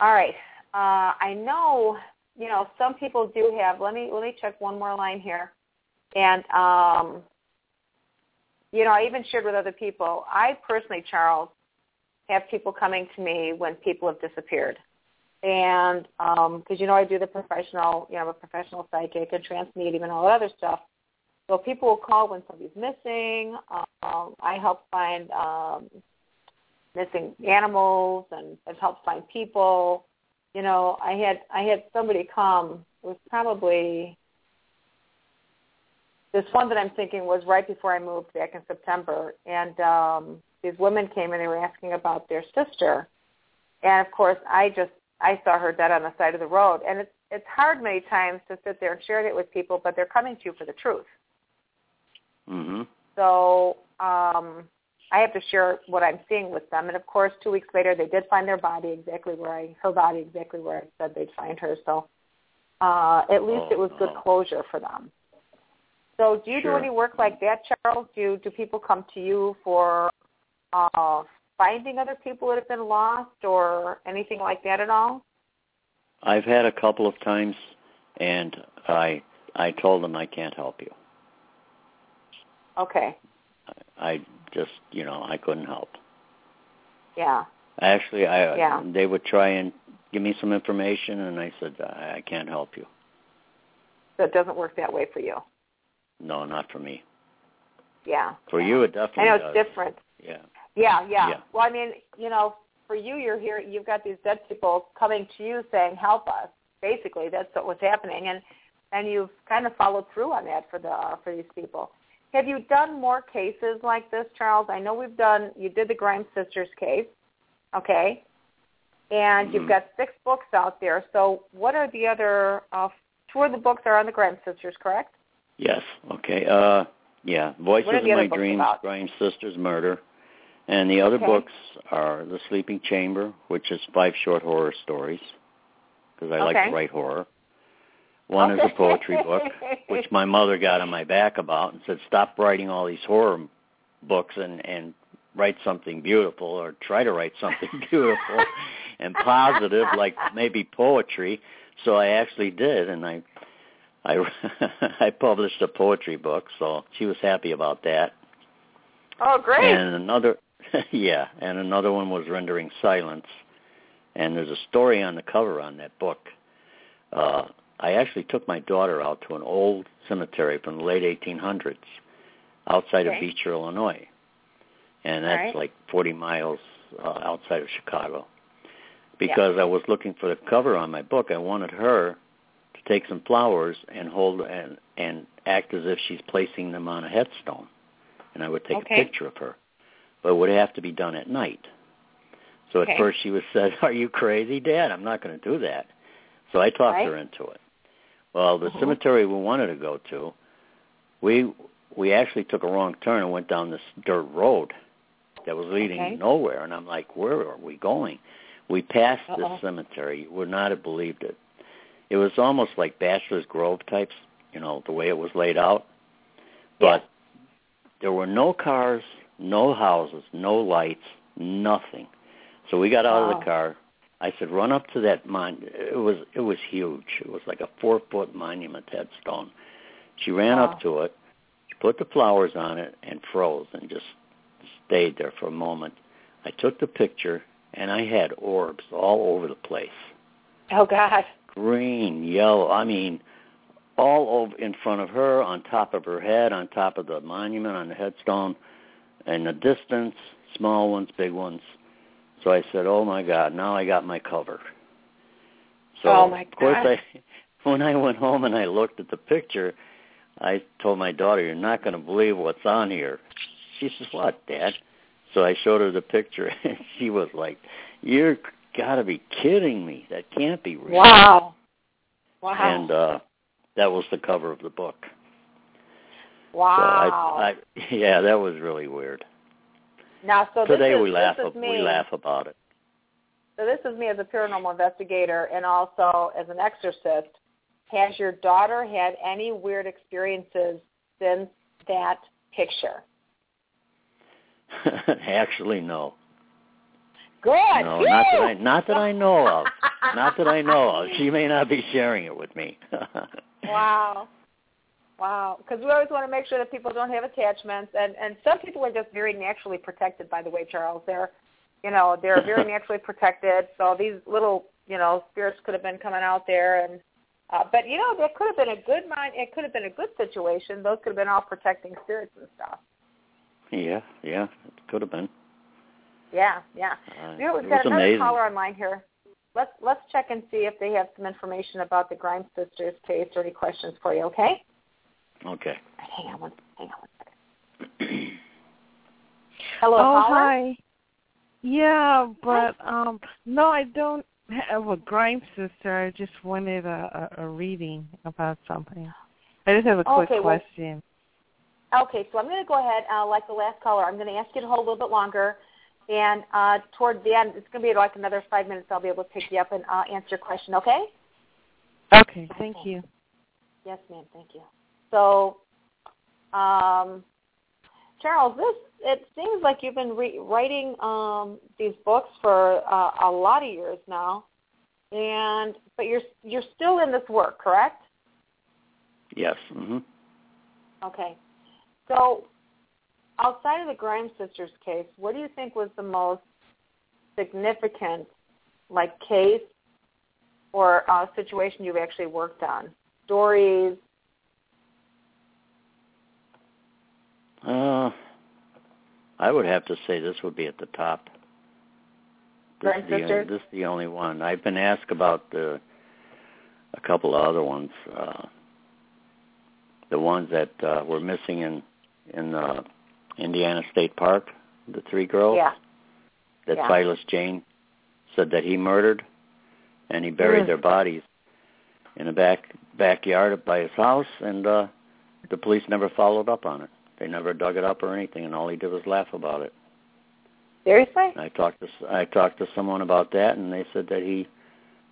All right. Uh, I know you know some people do have. Let me let me check one more line here, and um, you know I even shared with other people. I personally, Charles, have people coming to me when people have disappeared and because you know I do the professional, you know, I'm a professional psychic and trance medium and all that other stuff. So people will call when somebody's missing. Um, I help find um, missing animals and I've helped find people. You know, I had I had somebody come. It was probably this one that I'm thinking was right before I moved back in September, and um, these women came and they were asking about their sister, and of course I just I saw her dead on the side of the road, and it's it's hard many times to sit there and share it with people, but they're coming to you for the truth. Mhm. So um, I have to share what I'm seeing with them, and of course, two weeks later, they did find their body exactly where I her body exactly where I said they'd find her. So uh, at least Oh, it was good no. closure for them. So do you Sure. do any work like that, Charles? Do do people come to you for uh, finding other people that have been lost or anything like that at all? I've had a couple of times and I I told them I can't help you. Okay. I just, you know, I couldn't help. Yeah. Actually, I Yeah. they would try and give me some information, and I said I, I can't help you. So it doesn't work that way for you. No, not for me. Yeah. For you, it I definitely know does. it's different. Yeah. Yeah, yeah, Yeah. Well, I mean, you know, for you, you're here. You've got these dead people coming to you saying, "Help us." Basically, that's what was happening, and and you've kind of followed through on that for the uh, for these people. Have you done more cases like this, Charles? I know we've done. You did the Grimes sisters case, okay, and you've Mhm. got six books out there. So, what are the other? Uh, two of the books are on the Grimes sisters, correct? Yes. Okay. Uh, yeah. Voices of My Dreams, about? Grimes Sisters Murder, and the other Okay. books are The Sleeping Chamber, which is five short horror stories, because I like to write horror. One is a poetry book, which my mother got on my back about and said, "Stop writing all these horror books and and write something beautiful or try to write something beautiful and positive, like maybe poetry. So I actually did, and I I I published a poetry book. So she was happy about that. Oh, great! And another, yeah, and another one was rendering silence. And there's a story on the cover on that book. Uh, I actually took my daughter out to an old cemetery from the late 1800s outside Okay. of Beecher, Illinois. And that's Right. like 40 miles uh, outside of Chicago. Because I was looking for the cover on my book, I wanted her to take some flowers and hold and and act as if she's placing them on a headstone. And I would take Okay. a picture of her. But it would have to be done at night. So at Okay. first she was said, "Are you crazy, Dad? I'm not going to do that." So I talked Right. her into it. Well, the Mhm. cemetery we wanted to go to, we we actually took a wrong turn and went down this dirt road that was leading Okay. nowhere. And I'm like, "Where are we going?" We passed Uh-oh. this cemetery. You would not have believed it. It was almost like Bachelor's Grove types, you know, the way it was laid out. But there were no cars, no houses, no lights, nothing. So we got out of the car. I said, "Run up to that mon." It was it was huge. It was like a four foot monument headstone. She ran Wow. up to it, she put the flowers on it, and froze and just stayed there for a moment. I took the picture, and I had orbs all over the place Oh God. green, yellow. I mean, all over in front of her, on top of her head, on top of the monument, on the headstone, in the distance, small ones, big ones. So I said, "Oh my God! Now I got my cover." So Oh, my God. of course I, when I went home and I looked at the picture, I told my daughter, "You're not going to believe what's on here." She says, "What, Dad?" So I showed her the picture, and she was like, "You're got to be kidding me! That can't be real." Wow. Wow. and uh that was the cover of the book. wow. So I, I yeah, that was really weird. Now, so Today is, we laugh this is me. we laugh about it. So this is me as a paranormal investigator and also as an exorcist. Has your daughter had any weird experiences since that picture? Actually, no, Good. no, not that I not that I know of, not that I know of. She may not be sharing it with me. Wow. Wow. Because we always want to make sure that people don't have attachments, and and some people are just very naturally protected. By the way, Charles, they're, you know, they're very naturally protected. So these little, you know, spirits could have been coming out there, and uh, but you know, that could have been a good mind. It could have been a good situation. Those could have been all protecting spirits and stuff. yeah, yeah, it could have been. Yeah, yeah. Uh, You know, we've got another amazing. caller online here. Let's let's check and see if they have some information about the Grimes sisters case or any questions for you. Okay. Okay. Hang on one. Hang on one second. Hello, oh caller. hi. Yeah, but um no, I don't have a grime sister. I just wanted a, a, a reading about something. I just have a quick Okay, well- question. Okay, so I'm going to go ahead, uh, like the last caller, I'm going to ask you to hold a little bit longer. And uh, toward the end, it's going to be like another five minutes. I'll be able to pick you up and uh, answer your question, okay? Okay, thank Okay. you. Yes, ma'am. Thank you. So, um, Charles, this it seems like you've been re- writing um, these books for uh, a lot of years now, and but you're you're still in this work, correct? yes. Mhm. Okay. So, outside of the Grimes sisters case, what do you think was the most significant, like case or uh, situation you've actually worked on? Stories. Uh, I would have to say this would be at the top. This is the, this is the only one. I've been asked about the a couple of other ones. Uh, the ones that uh, were missing in in uh, Indiana State Park, the three girls Yeah. that Yeah. Silas Jayne said that he murdered, and he buried Mm. their bodies in the back backyard by his house, and uh, the police never followed up on it. They never dug it up or anything, and all he did was laugh about it. Seriously? I talked to s- I talked to someone about that, and they said that he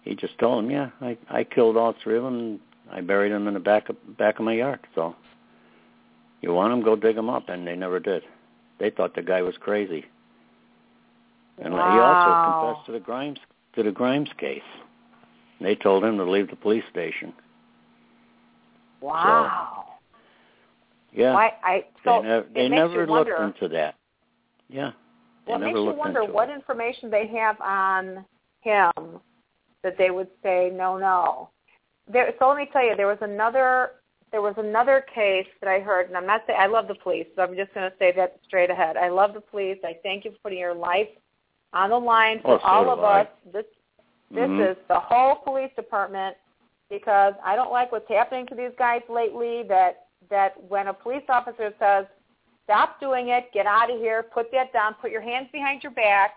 he just told them, yeah, I I killed all three of them. And I buried them in the back of back of my yard. So you want them, go dig them up, and they never did. They thought the guy was crazy. And he also confessed to the Grimes to the Grimes case. They told him to leave the police station. Wow. Yeah. Why I so they never, they never looked wonder, into that. Yeah. They Well, it makes you wonder what it. information they have on him that they would say no, no. There, so let me tell you, there was another there was another case that I heard, and I'm not saying I love the police, so I'm just going to say that straight ahead. I love the police. I thank you for putting your life on the line for Oh, all of I. us. This this Mhm. is the whole police department because I don't like what's happening to these guys lately. That that when a police officer says, "Stop doing it, get out of here, put that down, put your hands behind your back,"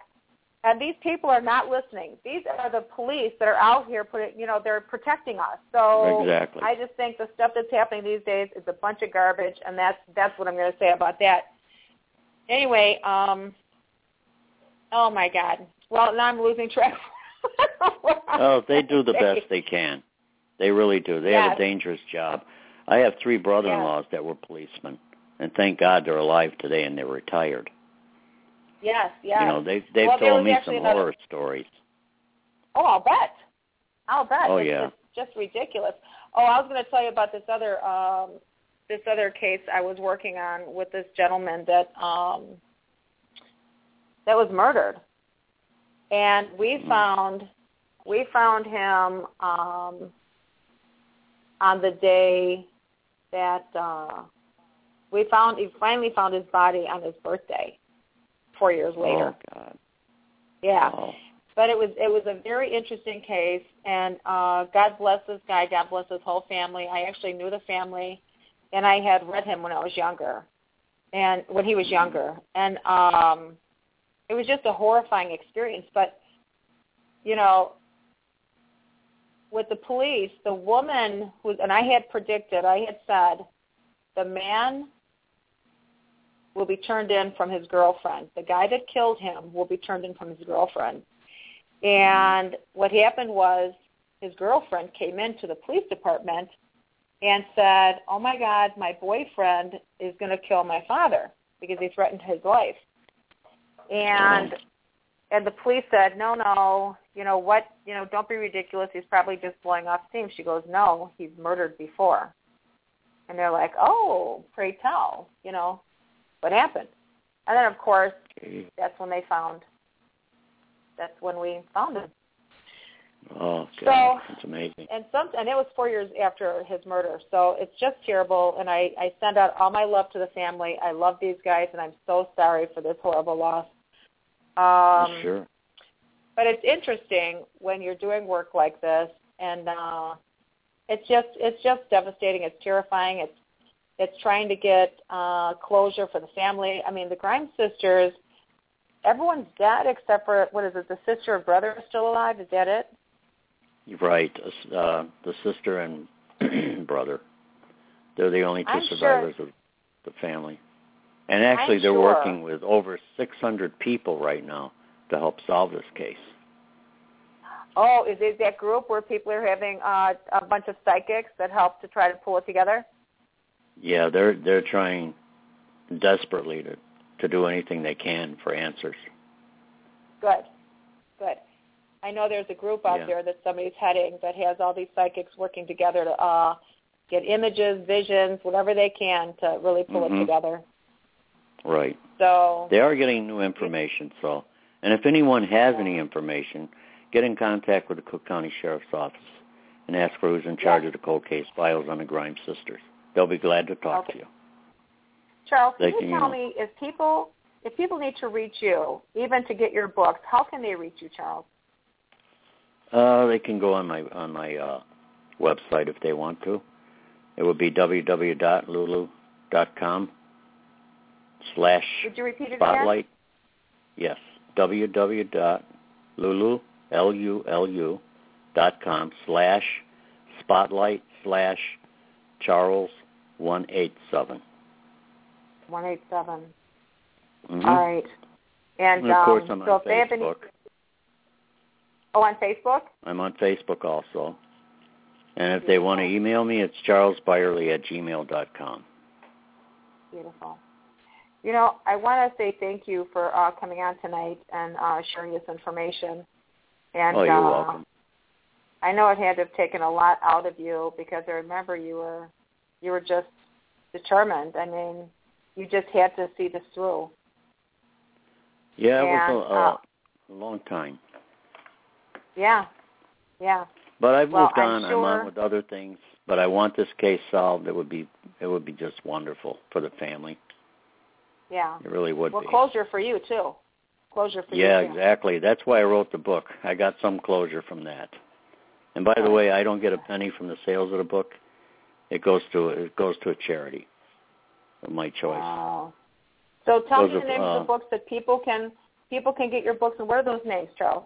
and these people are not listening. These are the police that are out here putting, you know, they're protecting us. So Exactly. I just think the stuff that's happening these days is a bunch of garbage, and that's that's what I'm going to say about that. Anyway, um, oh my God. Well, now I'm losing track. Oh, they do the best they can. They really do. They have a dangerous job. I have three brother-in-laws that were policemen, and thank God they're alive today and they're retired. Yes, yes. You know, they've they've Well, told me some another- horror stories. Oh, I'll bet. I'll bet. Oh, it's yeah. Just, just ridiculous. Oh, I was going to tell you about this other um this other case I was working on with this gentleman that um that was murdered. And we Mm. found we found him um on the day that uh we found he finally found his body on his birthday 4 years later. Oh God. Yeah. Oh. But it was it was a very interesting case, and uh, God bless this guy. God bless his whole family. I actually knew the family, and I had read him when I was younger, and when he was younger, and um, it was just a horrifying experience. But you know, with the police, the woman who and I had predicted, I had said, the man will be turned in from his girlfriend. The guy that killed him will be turned in from his girlfriend. And what happened was his girlfriend came into the police department and said, "Oh my God, my boyfriend is going to kill my father because he threatened his life." And and the police said, "No, no, you know what? You know, don't be ridiculous. He's probably just blowing off steam." She goes, "No, he's murdered before." And they're like, "Oh, pray tell, you know, what happened?" And then, of course, that's when they found. That's when we found him. Oh So- God. It's amazing. and some and it was four years after his murder so it's just terrible and i i send out all my love to the family i love these guys and i'm so sorry for this horrible loss um sure. But it's interesting when you're doing work like this and uh it's just it's just devastating it's terrifying it's it's trying to get uh closure for the family i mean the grimes sisters everyone's dead except for what is it the sister or brother is still alive is that it You're right. Uh, the sister and brother. They're the only 2 I'm sure- survivors of the family. And actually, I'm they're sure. working with over 600 people right now to help solve this case. Oh, is it that group where people are having uh, a bunch of psychics that help to try to pull it together? Yeah, they're they're trying desperately to to do anything they can for answers. Good, good. I know there's a group out Yeah. there that somebody's heading that has all these psychics working together to uh, get images, visions, whatever they can to really pull Mhm. it together. Right. So They are getting new information, so and if anyone has any information, get in contact with the Cook County Sheriff's Office and ask for who's in charge of the cold case files on the Grimes sisters. They'll be glad to talk Okay. to you. Charles, They can you tell know- me if people if people need to reach you, even to get your books, how can they reach you, Charles? Uh, they can go on my on my uh, website if they want to. It would be www.lulu.com slash Would you repeat it again? spotlight. Yes, www.lulu L-U-L-U, dot com slash spotlight slash Charles one eight seven. One eight seven. Mhm. All right. And, And of course, um, I'm so on if they have any, Facebook. oh, on Facebook. I'm on Facebook also. And if they want to email me, it's charlesbyrley at gmail dot com. Beautiful. You know, I want to say thank you for uh, coming on tonight and uh, sharing this information. And oh, you're uh, welcome. I know it had to have taken a lot out of you because I remember you were you were just determined. I mean, you just had to see this through. Yeah, it And, was a, uh, a long time. Yeah, yeah. But I've Well, moved I'm on. I'm on with other things. But I want this case solved. It would be it would be just wonderful for the family. Yeah. It really would Well, be. closure for you too. Closure for yeah, you too. exactly. That's why I wrote the book. I got some closure from that. And by the way, I don't get a penny from the sales of the book. It goes to it goes to a charity of my choice. Wow. So tell Those me the names of uh, the books that people can people can get your books and what are those names, Charles?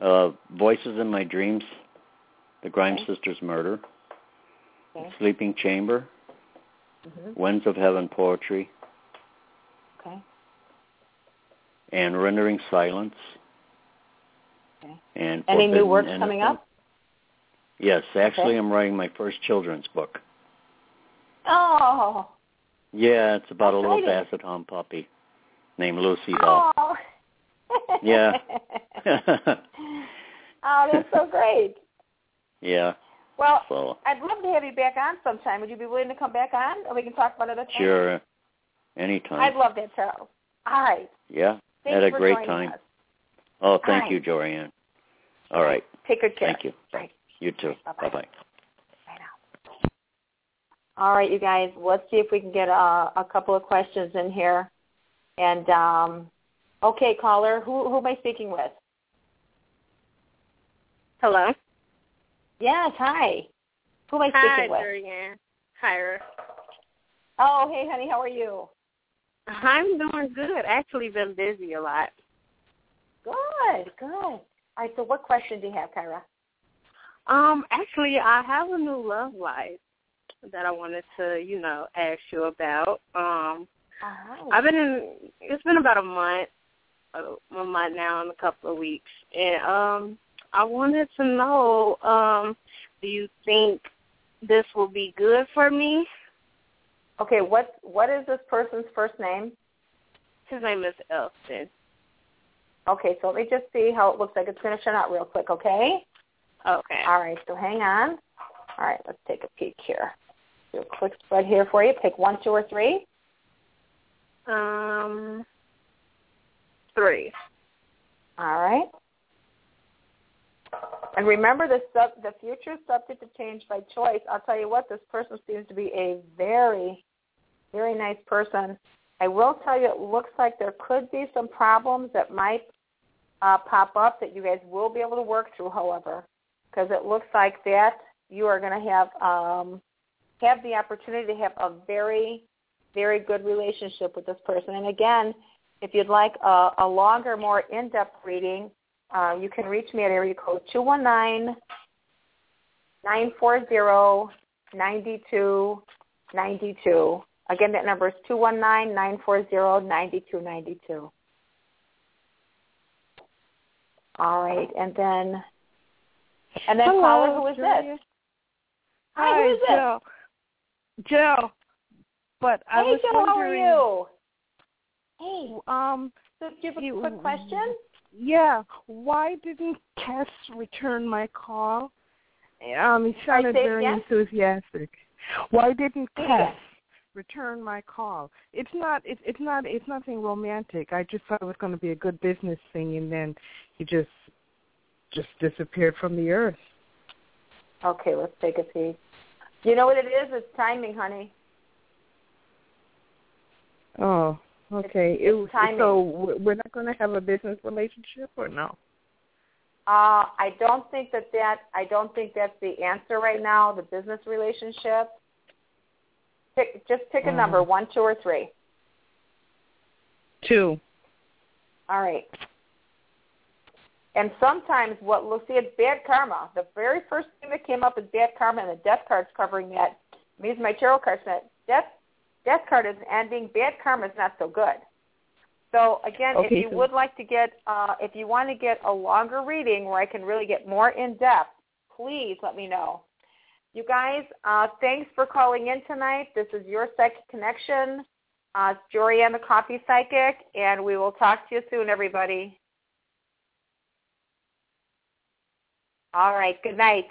Uh, Voices in My Dreams, The Grimes Okay. Sisters Murder, Okay. Sleeping Chamber, hmm Winds of Heaven Poetry, Okay. And Rendering Silence. Okay. And Any new works coming up? Yes, actually, Okay. I'm writing my first children's book. Oh. Yeah, it's about a little basset hound puppy named Lucy. Oh. Yeah. oh, that's so great. yeah. Well, So I'd love to have you back on sometime. Would you be willing to come back on, and we can talk about other things? sure, anytime. I'd love that, Charles. All right. yeah, Thanks had a for great time. us. Oh, thank Hi. you, Jorianne. All right, Take good care. thank you. Right. You too. Bye-bye. Bye bye. Bye now. All right, you guys. Let's see if we can get a, a couple of questions in here. And um, okay, caller, who who am I speaking with? Hello. Yes, hi. Who am I Hi, speaking with? Jorianne. Kyra. Oh, hey, honey, how are you? I'm doing good. Actually, been busy a lot. Good, good. All right, so what question do you have, Kyra? Um, actually, I have a new love life that I wanted to, you know, ask you about. Um, right. I've been in. It's been about a month, a, a month now, and a couple of weeks, and um, I wanted to know, um, do you think this will be good for me? Okay, what what is this person's first name? His name is Elston. Okay, so let me just see how it looks like it's going to turn out real quick, okay? Okay. All right, so hang on. All right, let's take a peek here. Do a quick spread here for you. Pick one, two, or three. Um, three. All right. And remember, the sub, the future is subject to change by choice. I'll tell you what, this person seems to be a very, very nice person. I will tell you, it looks like there could be some problems that might uh, pop up that you guys will be able to work through. However, because it looks like that you are going to have um, have the opportunity to have a very, very good relationship with this person. And again, if you'd like a, a longer, more in-depth reading, uh, you can reach me at area code two one nine nine four zero ninety two ninety two. Again, that number is two one nine nine four zero ninety two ninety two. All right, and then and then Hello, caller, who is Julia. this? Hi, who is this? Joe. Joe. But I hey, was Joe, how are wondering, you? Hey, um, so do you have a you- quick question? yeah, why didn't Cass return my call? Um, he sounded say very again? enthusiastic. Why didn't Say it Cass again. Return my call? It's not. It's it's not. It's nothing romantic. I just thought it was going to be a good business thing, and then he just just disappeared from the earth. Okay, let's take a peek. You know what it is? It's timing, honey. Oh, okay. it's It- timing. so we're not going to have a business relationship, or no? Uh, I don't think that that I don't think that's the answer right now. The business relationship. Pick just pick a number, one, two, or three. Two. All right. And sometimes what we'll see it's bad karma. The very first thing that came up is bad karma, and the death card's covering that. Means my tarot cards. said death death card is ending. Bad karma is not so good. So again, if you so- would like to get, uh, if you want to get a longer reading where I can really get more in depth, please let me know. You guys, uh, thanks for calling in tonight. This is your psychic connection. Uh, Jorianne the Coffee Psychic, and we will talk to you soon, everybody. All right. Good night.